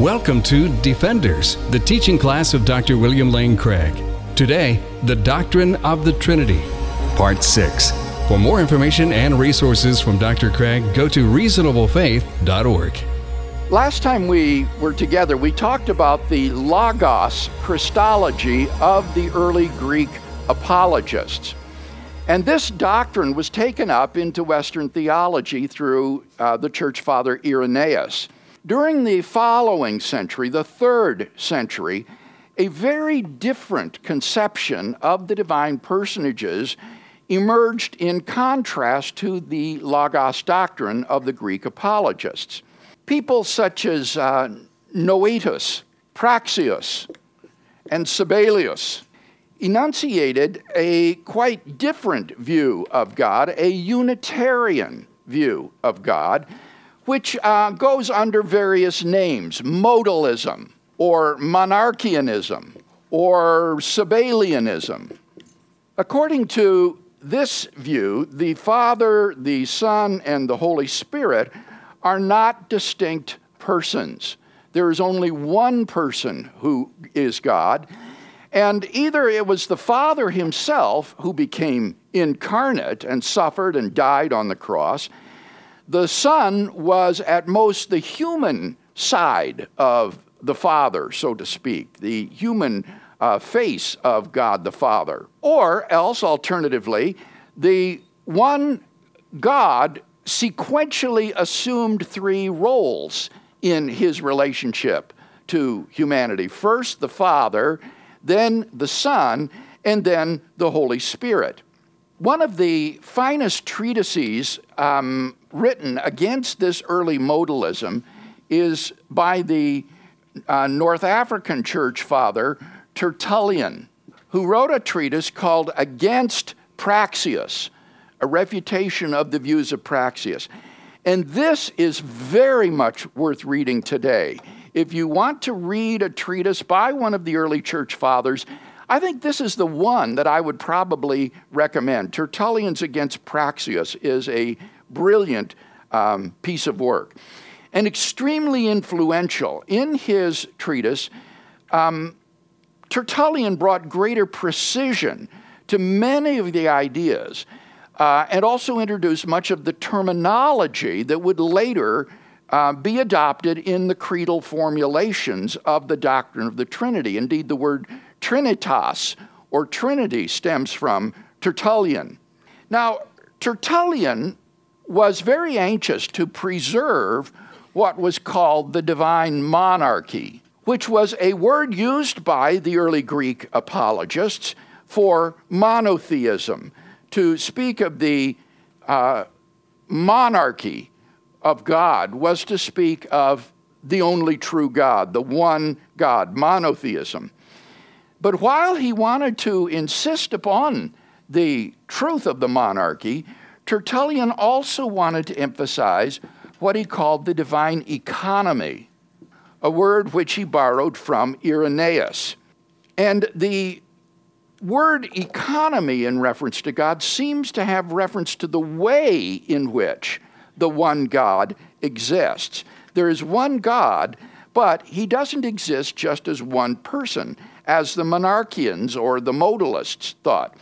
Welcome to Defenders, the teaching class of Dr. William Lane Craig. Today, the Doctrine of the Trinity, Part 6. For more information and resources from Dr. Craig, go to reasonablefaith.org. Last time we were together, we talked about the Logos Christology of the early Greek apologists. And this doctrine was taken up into Western theology through uh, the church father Irenaeus. During the following century, the third century, a very different conception of the divine personages emerged in contrast to the Logos doctrine of the Greek apologists. People such as uh, Noetus, Praxeas, and Sabellius enunciated a quite different view of God, a Unitarian view of God, which uh, goes under various names modalism, or monarchianism, or Sabellianism. According to this view, the Father, the Son, and the Holy Spirit are not distinct persons. There is only one person who is God, and either it was the Father himself who became incarnate and suffered and died on the cross, the Son was at most the human side of the Father, so to speak, the human uh, face of God the Father. Or else, alternatively, the one God sequentially assumed three roles in his relationship to humanity. First, the Father then the Son, and then the Holy Spirit. One of the finest treatises um, written against this early modalism is by the uh, North African church father Tertullian, who wrote a treatise called Against Praxeas, a refutation of the views of Praxeas. And this is very much worth reading today if you want to read a treatise by one of the early church fathers, I think this is the one that I would probably recommend. Tertullian's Against Praxeas is a brilliant um, piece of work and extremely influential. In his treatise, um, Tertullian brought greater precision to many of the ideas uh, and also introduced much of the terminology that would later uh, be adopted in the creedal formulations of the doctrine of the Trinity. Indeed, the word Trinitas or Trinity stems from Tertullian. Now, Tertullian was very anxious to preserve what was called the divine monarchy, which was a word used by the early Greek apologists for monotheism, to speak of the uh, monarchy of God was to speak of the only true God, the one God, monotheism. But while he wanted to insist upon the truth of the monarchy, Tertullian also wanted to emphasize what he called the divine economy, a word which he borrowed from Irenaeus. And the word economy in reference to God seems to have reference to the way in which the one God exists. There is one God, but he doesn't exist just as one person, as the monarchians or the modalists thought.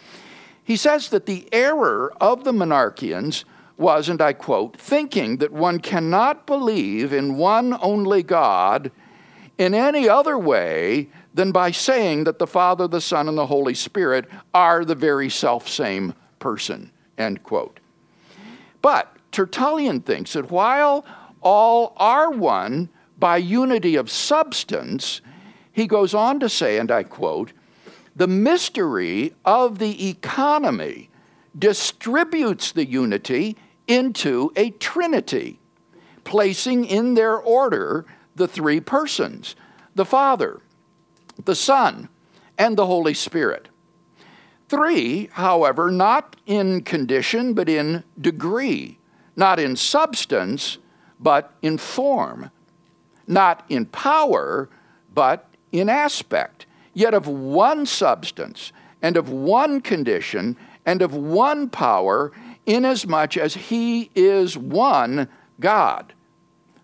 He says that the error of the monarchians was, and I quote, thinking that one cannot believe in one only God in any other way than by saying that the Father, the Son, and the Holy Spirit are the very self same person, end quote. But Tertullian thinks that while all are one by unity of substance, he goes on to say, and I quote, the mystery of the economy distributes the unity into a trinity, placing in their order the three persons the Father, the Son, and the Holy Spirit. Three, however, not in condition, but in degree not in substance, but in form, not in power, but in aspect, yet of one substance, and of one condition, and of one power, inasmuch as he is one God.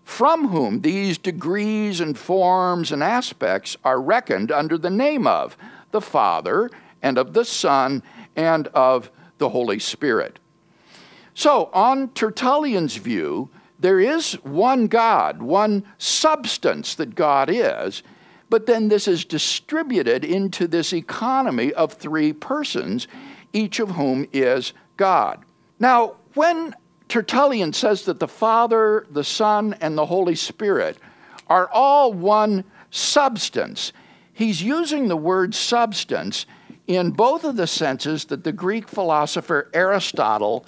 from whom these degrees and forms and aspects are reckoned under the name of the Father and of the Son and of the Holy Spirit. So, on Tertullian's view, there is one God, one substance that God is, but then this is distributed into this economy of three persons, each of whom is God. Now, when Tertullian says that the Father, the Son, and the Holy Spirit are all one substance, he's using the word substance in both of the senses that the Greek philosopher Aristotle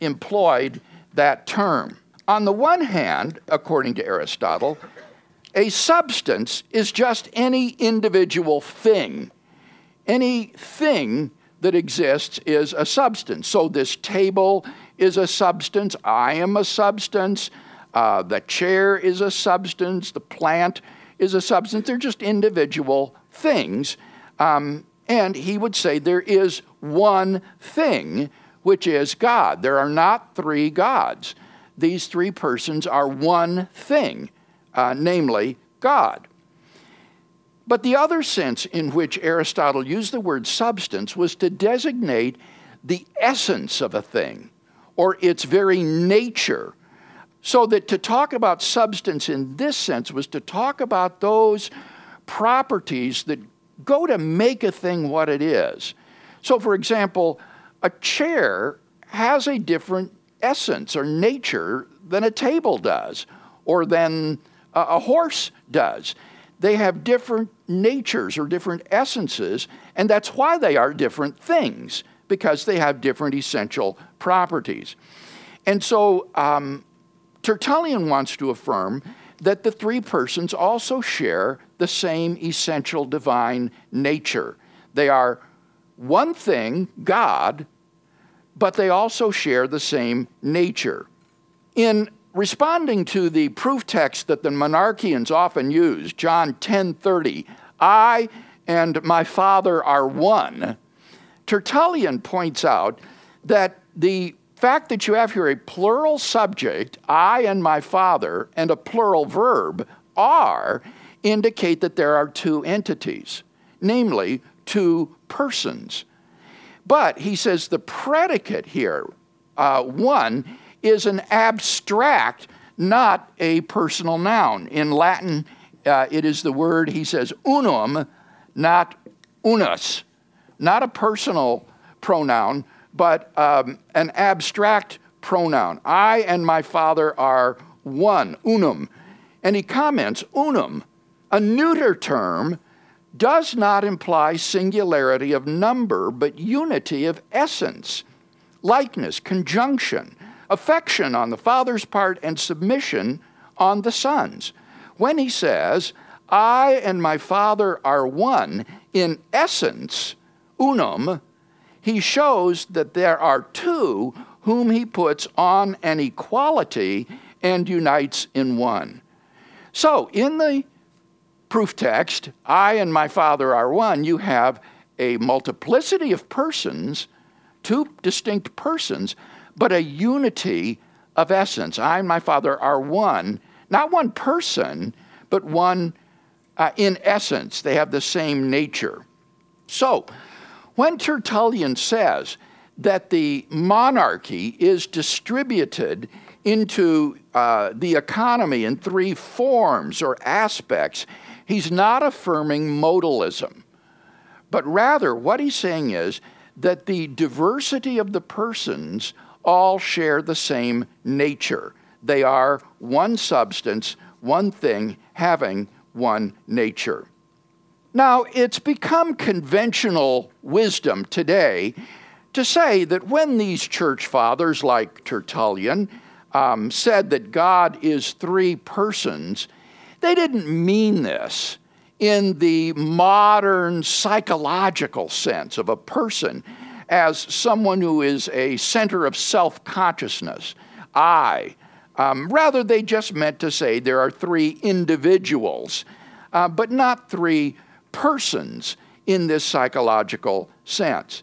employed that term. On the one hand, according to Aristotle, a substance is just any individual thing. Any thing that exists is a substance. So this table is a substance. I am a substance. Uh, the chair is a substance. The plant is a substance. They're just individual things. Um, and he would say there is one thing, which is God. There are not three gods. These three persons are one thing, uh, namely God. But the other sense in which Aristotle used the word substance was to designate the essence of a thing or its very nature. So that to talk about substance in this sense was to talk about those properties that go to make a thing what it is. So, for example, a chair has a different essence or nature than a table does or than a horse does. They have different natures or different essences, and that's why they are different things, because they have different essential properties. And so um, Tertullian wants to affirm that the three persons also share the same essential divine nature. They are one thing, God, but they also share the same nature. In responding to the proof text that the monarchians often use, John 10:30, I and my Father are one, Tertullian points out that the fact that you have here a plural subject, I and my Father, and a plural verb, are, indicate that there are two entities, namely, two persons. But he says the predicate here, uh, one, is an abstract, not a personal noun. In Latin, uh, it is the word, he says, unum, not unus, not a personal pronoun, but um, an abstract pronoun. I and my Father are one, unum. And he comments, unum a neuter term does not imply singularity of number, but unity of essence, likeness, conjunction, affection on the Father's part, and submission on the Son's. When he says, I and my Father are one, in essence, unum, he shows that there are two whom he puts on an equality and unites in one. So, in the proof text, I and my Father are one, you have a multiplicity of persons, two distinct persons, but a unity of essence. I and my Father are one, not one person, but one uh, in essence. They have the same nature. So, when Tertullian says that the monarchy is distributed into uh, the economy in three forms or aspects, He's not affirming modalism, but rather what he's saying is that the diversity of the persons all share the same nature. They are one substance, one thing, having one nature. Now, it's become conventional wisdom today to say that when these church fathers, like Tertullian, um, said that God is three persons, they didn't mean this in the modern psychological sense of a person as someone who is a center of self consciousness. I. Um, rather, they just meant to say there are three individuals, uh, but not three persons in this psychological sense.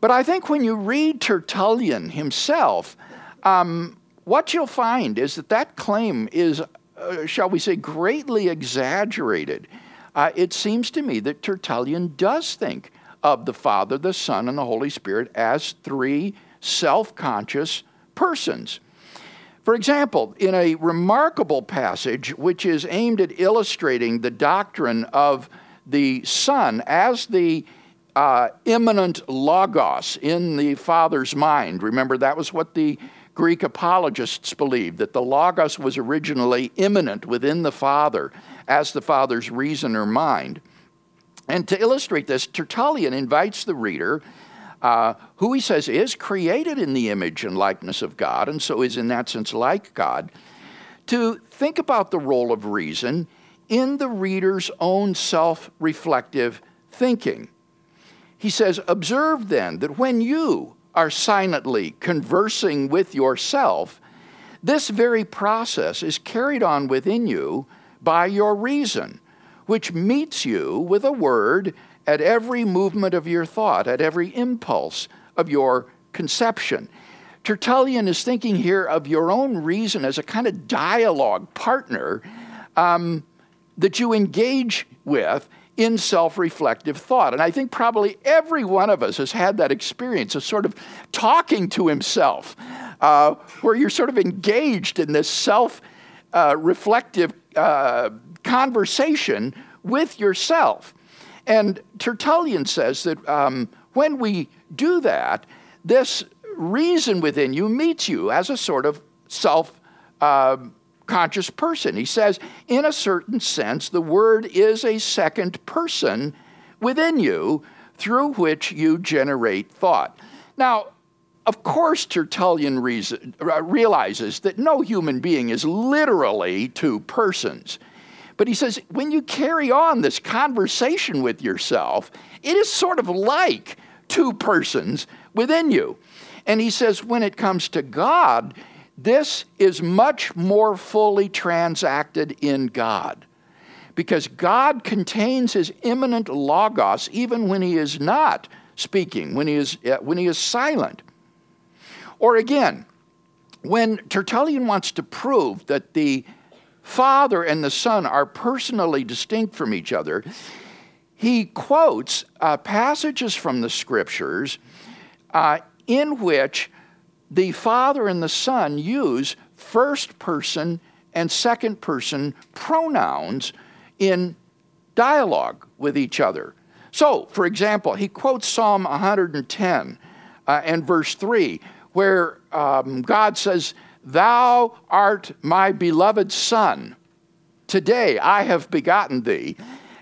But I think when you read Tertullian himself, um, what you'll find is that that claim is, uh, shall we say, greatly exaggerated. Uh, it seems to me that Tertullian does think of the Father, the Son, and the Holy Spirit as three self conscious persons. For example, in a remarkable passage which is aimed at illustrating the doctrine of the Son as the uh, immanent logos in the Father's mind. Remember, that was what the Greek apologists believed, that the logos was originally immanent within the Father as the Father's reason or mind. And to illustrate this, Tertullian invites the reader uh, who he says is created in the image and likeness of God, and so is in that sense like God, to think about the role of reason in the reader's own self reflective thinking. He says, Observe then that when you are silently conversing with yourself, this very process is carried on within you by your reason, which meets you with a word at every movement of your thought, at every impulse of your conception. Tertullian is thinking here of your own reason as a kind of dialogue partner um, that you engage with in self reflective thought. And I think probably every one of us has had that experience of sort of talking to himself, uh, where you're sort of engaged in this self uh, reflective uh, conversation with yourself. And Tertullian says that um, when we do that, this reason within you meets you as a sort of self uh, conscious person. He says, in a certain sense, the word is a second person within you through which you generate thought. Now, of course, Tertullian reason, uh, realizes that no human being is literally two persons. But he says, when you carry on this conversation with yourself, it is sort of like two persons within you. And he says, when it comes to God, this is much more fully transacted in God. Because God contains his immanent logos even when he is not speaking, when he is, uh, when he is silent. Or again, when Tertullian wants to prove that the Father and the Son are personally distinct from each other, he quotes uh, passages from the scriptures uh, in which the Father and the Son use first person and second person pronouns in dialogue with each other. So, for example, he quotes Psalm 110 uh, and verse 3, where um, God says, Thou art my beloved Son. Today I have begotten thee.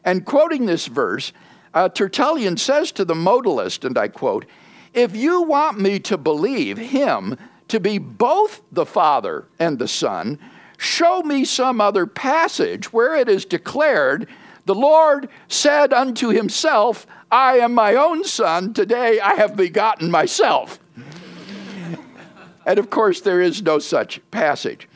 And quoting this verse, uh, Tertullian says to the modalist, and I quote, If you want me to believe him to be both the Father and the Son, show me some other passage where it is declared, The Lord said unto himself, I am my own Son, today I have begotten myself. And of course, there is no such passage.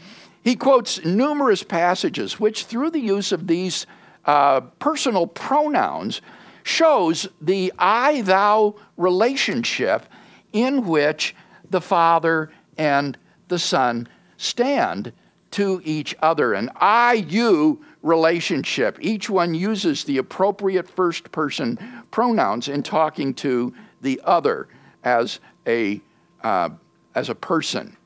He quotes numerous passages which, through the use of these uh, personal pronouns, shows the I thou relationship in which the Father and the Son stand to each other. An I you relationship. Each one uses the appropriate first person pronouns in talking to the other as a uh, as a person.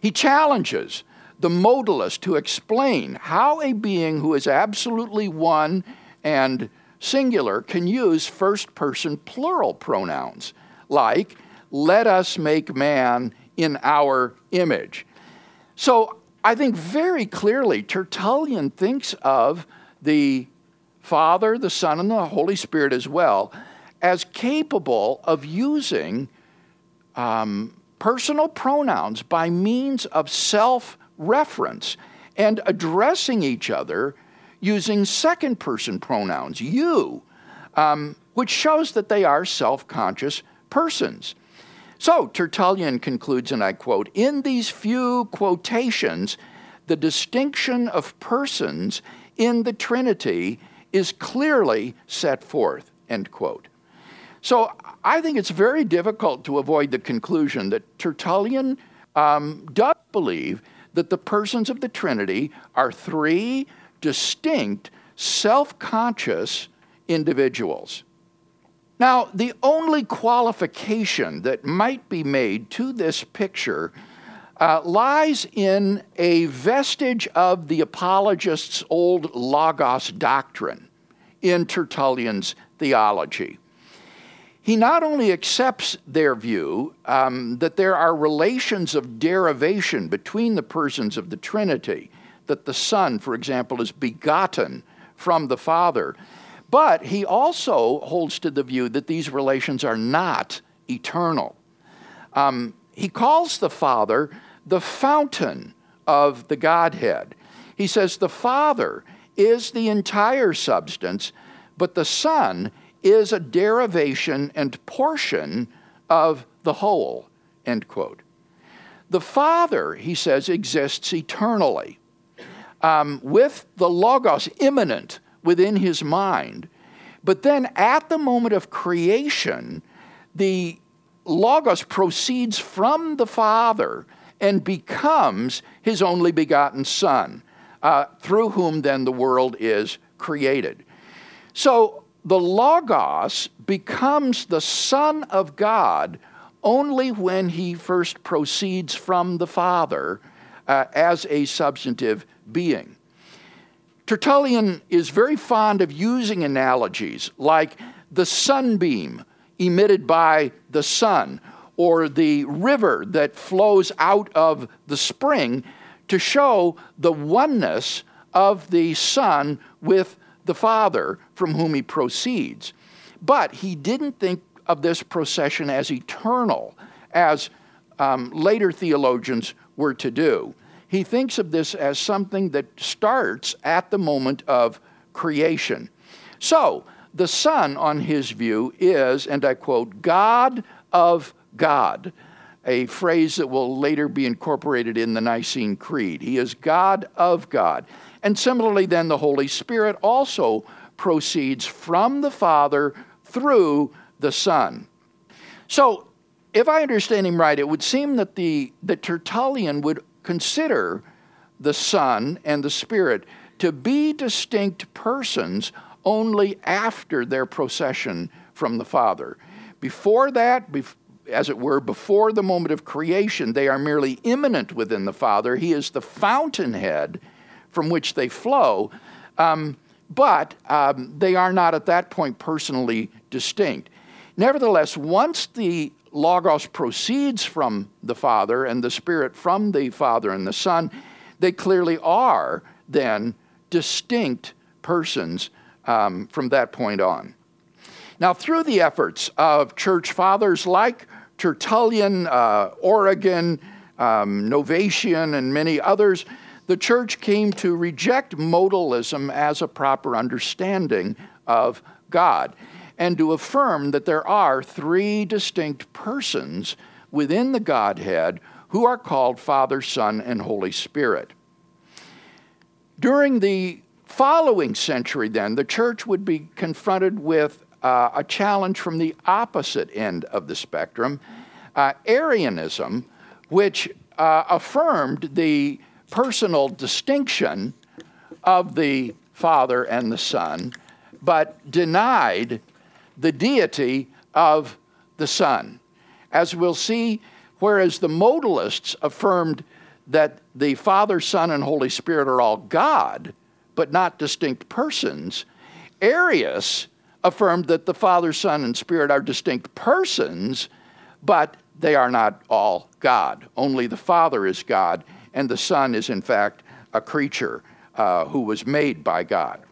He challenges the modalist to explain how a being who is absolutely one and singular can use first person plural pronouns, like, let us make man in our image. So I think very clearly Tertullian thinks of the Father, the Son, and the Holy Spirit as well as capable of using um, personal pronouns by means of self reference and addressing each other using second person pronouns, you, um, which shows that they are self conscious persons. So Tertullian concludes, and I quote In these few quotations, the distinction of persons in the Trinity is clearly set forth, end quote. So I think it's very difficult to avoid the conclusion that Tertullian um, does believe that the persons of the Trinity are three distinct, self conscious individuals. Now, the only qualification that might be made to this picture uh, lies in a vestige of the apologists' old Logos doctrine in Tertullian's theology. He not only accepts their view um, that there are relations of derivation between the persons of the Trinity, that the Son, for example, is begotten from the Father, but he also holds to the view that these relations are not eternal. Um, he calls the Father the fountain of the Godhead. He says the Father is the entire substance, but the Son is a derivation and portion of the whole. End quote. The Father, he says, exists eternally, um, with the Logos immanent within his mind. But then at the moment of creation, the Logos proceeds from the Father and becomes his only begotten Son, uh, through whom then the world is created. So the Logos becomes the Son of God only when he first proceeds from the Father uh, as a substantive being. Tertullian is very fond of using analogies like the sunbeam emitted by the sun or the river that flows out of the spring to show the oneness of the Son with the Father from whom he proceeds. But he didn't think of this procession as eternal, as um, later theologians were to do. He thinks of this as something that starts at the moment of creation. So, the Son, on his view, is, and I quote, God of God, a phrase that will later be incorporated in the Nicene Creed. He is God of God. And similarly, then, the Holy Spirit also proceeds from the Father through the Son. So, if I understand him right, it would seem that the, the Tertullian would consider the Son and the Spirit to be distinct persons only after their procession from the Father. Before that, as it were, before the moment of creation, they are merely immanent within the Father. He is the fountainhead from which they flow, um, but um, they are not at that point personally distinct. Nevertheless, once the Logos proceeds from the Father and the Spirit from the Father and the Son, they clearly are then distinct persons um, from that point on. Now, through the efforts of church fathers like Tertullian, uh, Origen, um, Novatian, and many others, the church came to reject modalism as a proper understanding of God and to affirm that there are three distinct persons within the Godhead who are called Father, Son, and Holy Spirit. During the following century, then, the church would be confronted with uh, a challenge from the opposite end of the spectrum uh, Arianism, which uh, affirmed the personal distinction of the Father and the Son, but denied the deity of the Son. As we'll see, whereas the modalists affirmed that the Father, Son, and Holy Spirit are all God, but not distinct persons, Arius affirmed that the Father, Son, and Spirit are distinct persons, but they are not all God. Only the Father is God, and the Son is, in fact, a creature uh, who was made by God.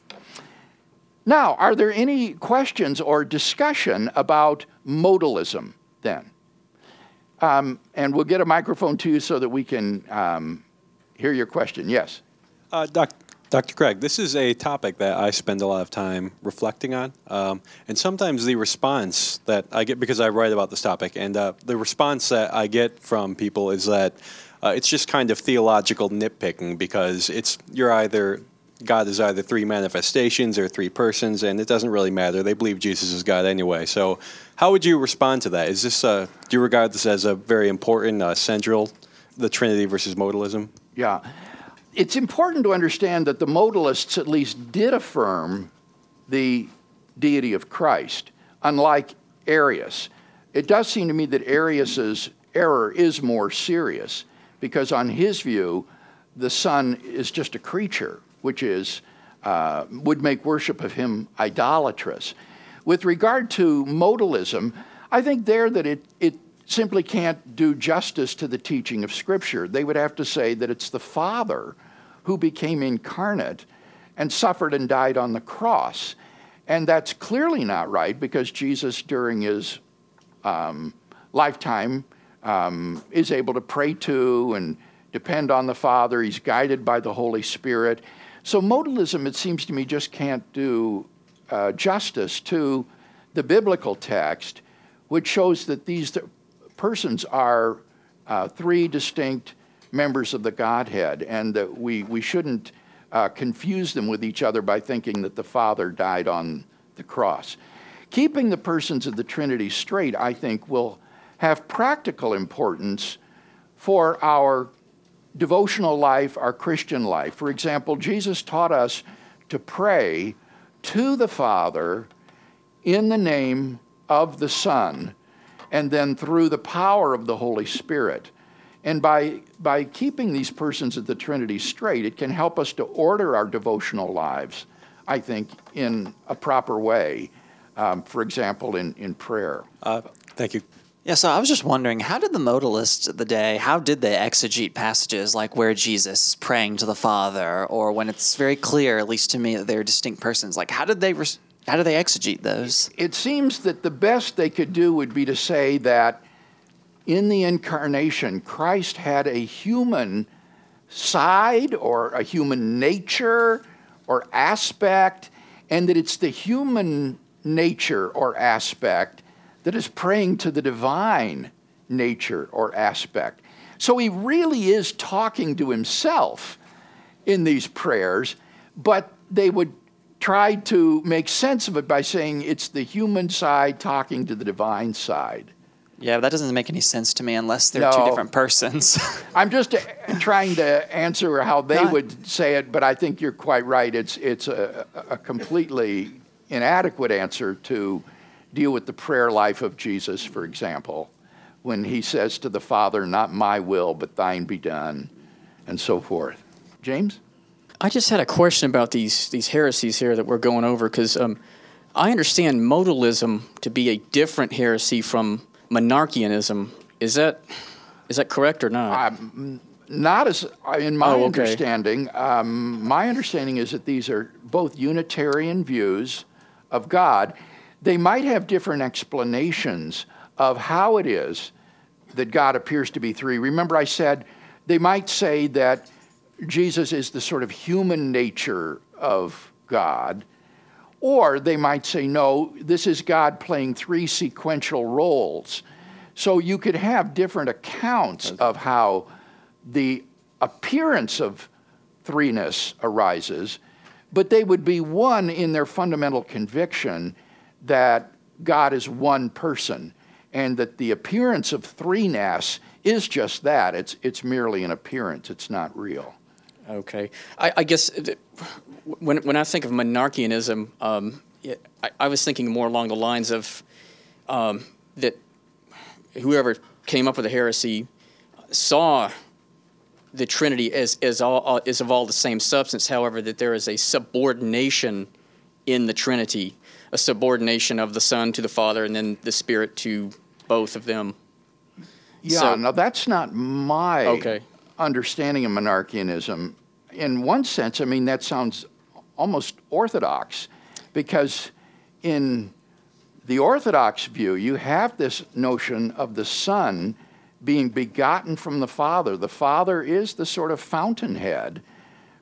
Now, are there any questions or discussion about modalism then? Um, and we'll get a microphone to you so that we can um, hear your question. Yes. Uh, doc, Dr. Craig, this is a topic that I spend a lot of time reflecting on. Um, and sometimes the response that I get, because I write about this topic, and uh, the response that I get from people is that uh, it's just kind of theological nitpicking because it's you're either God is either three manifestations or three persons, and it doesn't really matter. They believe Jesus is God anyway. So, how would you respond to that? Is this uh, do you regard this as a very important uh, central the Trinity versus modalism. Yeah. It's important to understand that the modalists at least did affirm the deity of Christ, unlike Arius. It does seem to me that Arius's error is more serious because, on his view, the Son is just a creature, which is uh, would make worship of him idolatrous. With regard to modalism, I think there that it, it simply can't do justice to the teaching of Scripture. They would have to say that it's the Father who became incarnate and suffered and died on the cross. And that's clearly not right because Jesus, during his um, lifetime, um, is able to pray to and depend on the Father. He's guided by the Holy Spirit. So, modalism, it seems to me, just can't do uh, justice to the biblical text, which shows that these th- persons are uh, three distinct members of the Godhead, and that we, we shouldn't uh, confuse them with each other by thinking that the Father died on the cross. Keeping the persons of the Trinity straight, I think, will have practical importance for our devotional life, our Christian life. For example, Jesus taught us to pray to the Father in the name of the Son, and then through the power of the Holy Spirit. And by, by keeping these persons of the Trinity straight, it can help us to order our devotional lives, I think, in a proper way. Um, for example, in, in prayer. Uh, thank you. Yeah, so I was just wondering, how did the modalists of the day, how did they exegete passages like where Jesus is praying to the Father, or when it's very clear, at least to me, that they're distinct persons? Like, how did they res- how did they exegete those? It seems that the best they could do would be to say that in the incarnation, Christ had a human side or a human nature or aspect, and that it's the human nature or aspect that is praying to the divine nature or aspect. So he really is talking to himself in these prayers, but they would try to make sense of it by saying it's the human side talking to the divine side. Yeah, but that doesn't make any sense to me unless they're No. two different persons. I'm just uh, trying to answer how they would say it, but I think you're quite right. It's, it's a, a completely inadequate answer to deal with the prayer life of Jesus, for example, when he says to the Father, Not my will, but thine be done, and so forth. James? I just had a question about these these heresies here that we're going over because um, I understand modalism to be a different heresy from monarchianism. Is that is that correct or not? Not as, in my Oh, okay. understanding, um, my understanding is that these are both Unitarian views of God. They might have different explanations of how it is that God appears to be three. Remember, I said they might say that Jesus is the sort of human nature of God, or they might say, no, this is God playing three sequential roles. So you could have different accounts of how the appearance of threeness arises, but they would be one in their fundamental conviction that God is one person and that the appearance of threeness is just that. It's, it's merely an appearance, it's not real. Okay. I, I guess when, when I think of monarchianism, um, I, I was thinking more along the lines of um, that whoever came up with the heresy saw the Trinity as, as, all, uh, as of all the same substance, however, that there is a subordination in the Trinity, a subordination of the Son to the Father and then the Spirit to both of them. Yeah, So- now that's not my Okay. understanding of monarchianism. In one sense, I mean, that sounds almost orthodox because in the orthodox view, you have this notion of the Son being begotten from the Father. The Father is the sort of fountainhead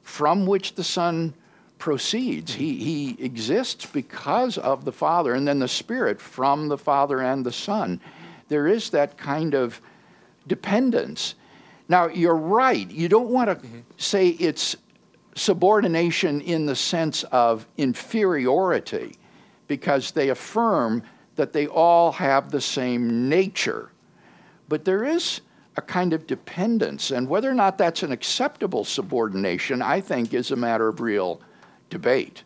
from which the Son proceeds. He, he exists because of the Father, and then the Spirit from the Father and the Son. There is that kind of dependence. Now, you're right. You don't want to mm-hmm. say it's subordination in the sense of inferiority because they affirm that they all have the same nature. But there is a kind of dependence. And whether or not that's an acceptable subordination, I think, is a matter of real debate.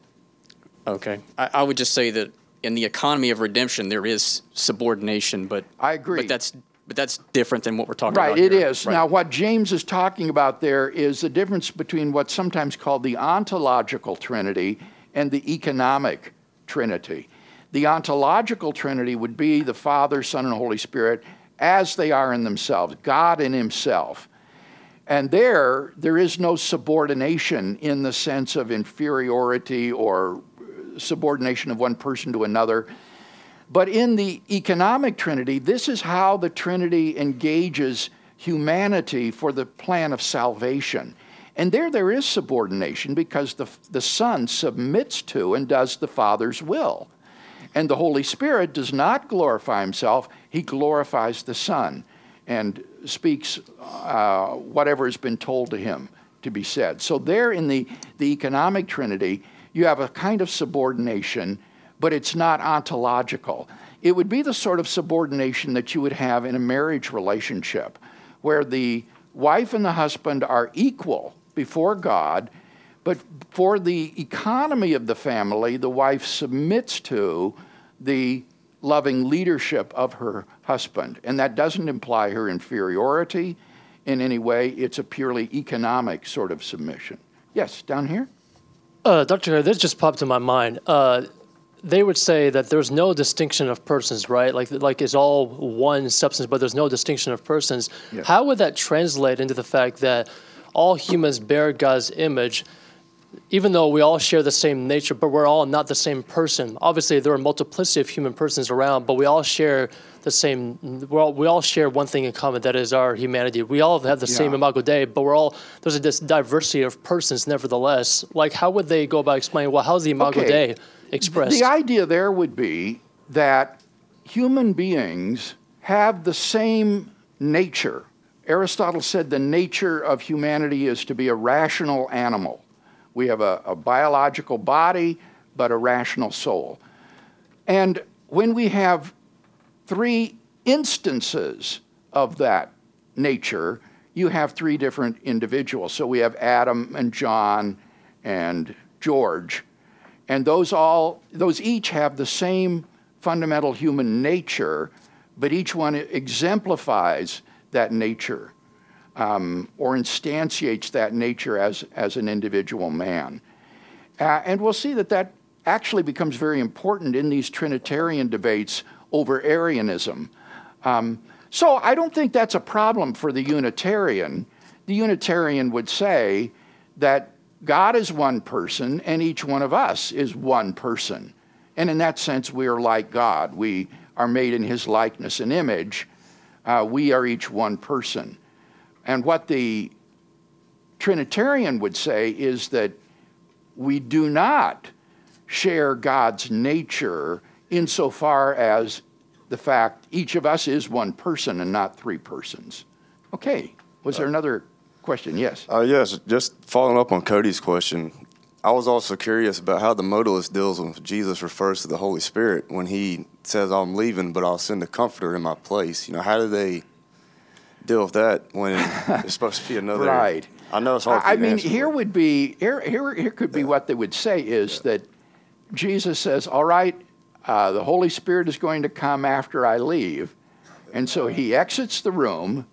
Okay. I, I would just say that in the economy of redemption, there is subordination, but I agree. But that's but that's different than what we're talking Right, about. it here. is. Right. Now, what James is talking about there is the difference between what's sometimes called the ontological trinity and the economic trinity. The ontological trinity would be the Father, Son, and Holy Spirit as they are in themselves, God in Himself. And there, there is no subordination in the sense of inferiority or subordination of one person to another. But in the economic Trinity, this is how the Trinity engages humanity for the plan of salvation. And there, there is subordination because the, the Son submits to and does the Father's will. And the Holy Spirit does not glorify himself, he glorifies the Son and speaks uh, whatever has been told to him to be said. So, there in the, the economic Trinity, you have a kind of subordination but it's not ontological. It would be the sort of subordination that you would have in a marriage relationship, where the wife and the husband are equal before God, but for the economy of the family, the wife submits to the loving leadership of her husband. And that doesn't imply her inferiority in any way, it's a purely economic sort of submission. Yes, down here? Uh, Dr. This just popped in my mind. Uh, they would say that there's no distinction of persons, right? Like like it's all one substance, but there's no distinction of persons. Yes. How would that translate into the fact that all humans bear God's image, even though we all share the same nature, but we're all not the same person? Obviously, there are multiplicity of human persons around, but we all share the same. We all, we all share one thing in common. That is our humanity. We all have the same imago Dei, but we're all there's a this diversity of persons. Nevertheless, like how would they go about explaining? Well, how's the imago Okay. Dei expressed? The idea there would be that human beings have the same nature. Aristotle said the nature of humanity is to be a rational animal. We have a, a biological body, but a rational soul. And when we have three instances of that nature, you have three different individuals. So we have Adam and John and George. And those all those each have the same fundamental human nature, but each one exemplifies that nature um, or instantiates that nature as, as an individual man. Uh, and we'll see that that actually becomes very important in these Trinitarian debates over Arianism. Um, so I don't think that's a problem for the Unitarian. The Unitarian would say that God is one person and each one of us is one person. And in that sense, we are like God. We are made in his likeness and image. Uh, we are each one person. And what the Trinitarian would say is that we do not share God's nature insofar as the fact each of us is one person and not three persons. Okay, was there another question? Yes. Uh, yes, just following up on Cody's question, I was also curious about how the modalist deals with Jesus refers to the Holy Spirit when he says, I'm leaving, but I'll send a comforter in my place. You know, how do they deal with that when it's supposed to be another? Right. I know it's hard I mean, here would be here, here, here could be what they would say is that Jesus says, "All right, uh, the Holy Spirit is going to come after I leave," and so he exits the room,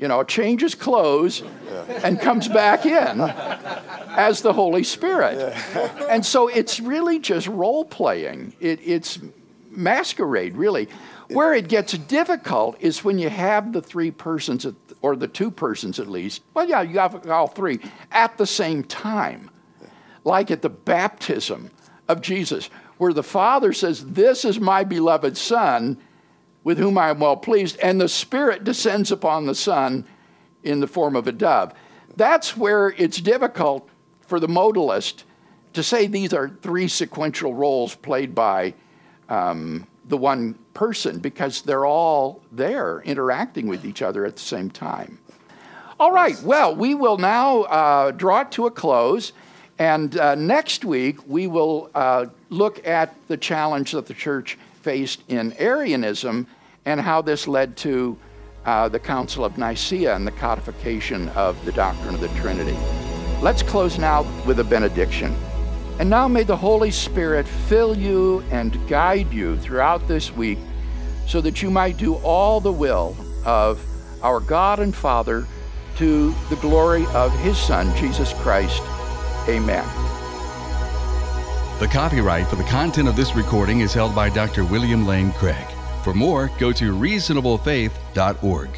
you know, changes clothes, and comes back in as the Holy Spirit. And so it's really just role playing. It, it's masquerade, really. Where it gets difficult is when you have the three persons, at, or the two persons at least. Well, yeah, you have all three at the same time, like at the baptism of Jesus, where the Father says, This is my beloved Son, with whom I am well pleased, and the Spirit descends upon the Son in the form of a dove. That's where it's difficult for the modalist to say these are three sequential roles played by um, the one person because they're all there interacting with each other at the same time. All right, well, we will now uh, draw it to a close. And uh, next week, we will uh, look at the challenge that the church faced in Arianism and how this led to uh, the Council of Nicaea and the codification of the doctrine of the Trinity. Let's close now with a benediction. And now may the Holy Spirit fill you and guide you throughout this week so that you might do all the will of our God and Father to the glory of His Son, Jesus Christ. Amen. The copyright for the content of this recording is held by Dr. William Lane Craig. For more, go to reasonablefaith.org.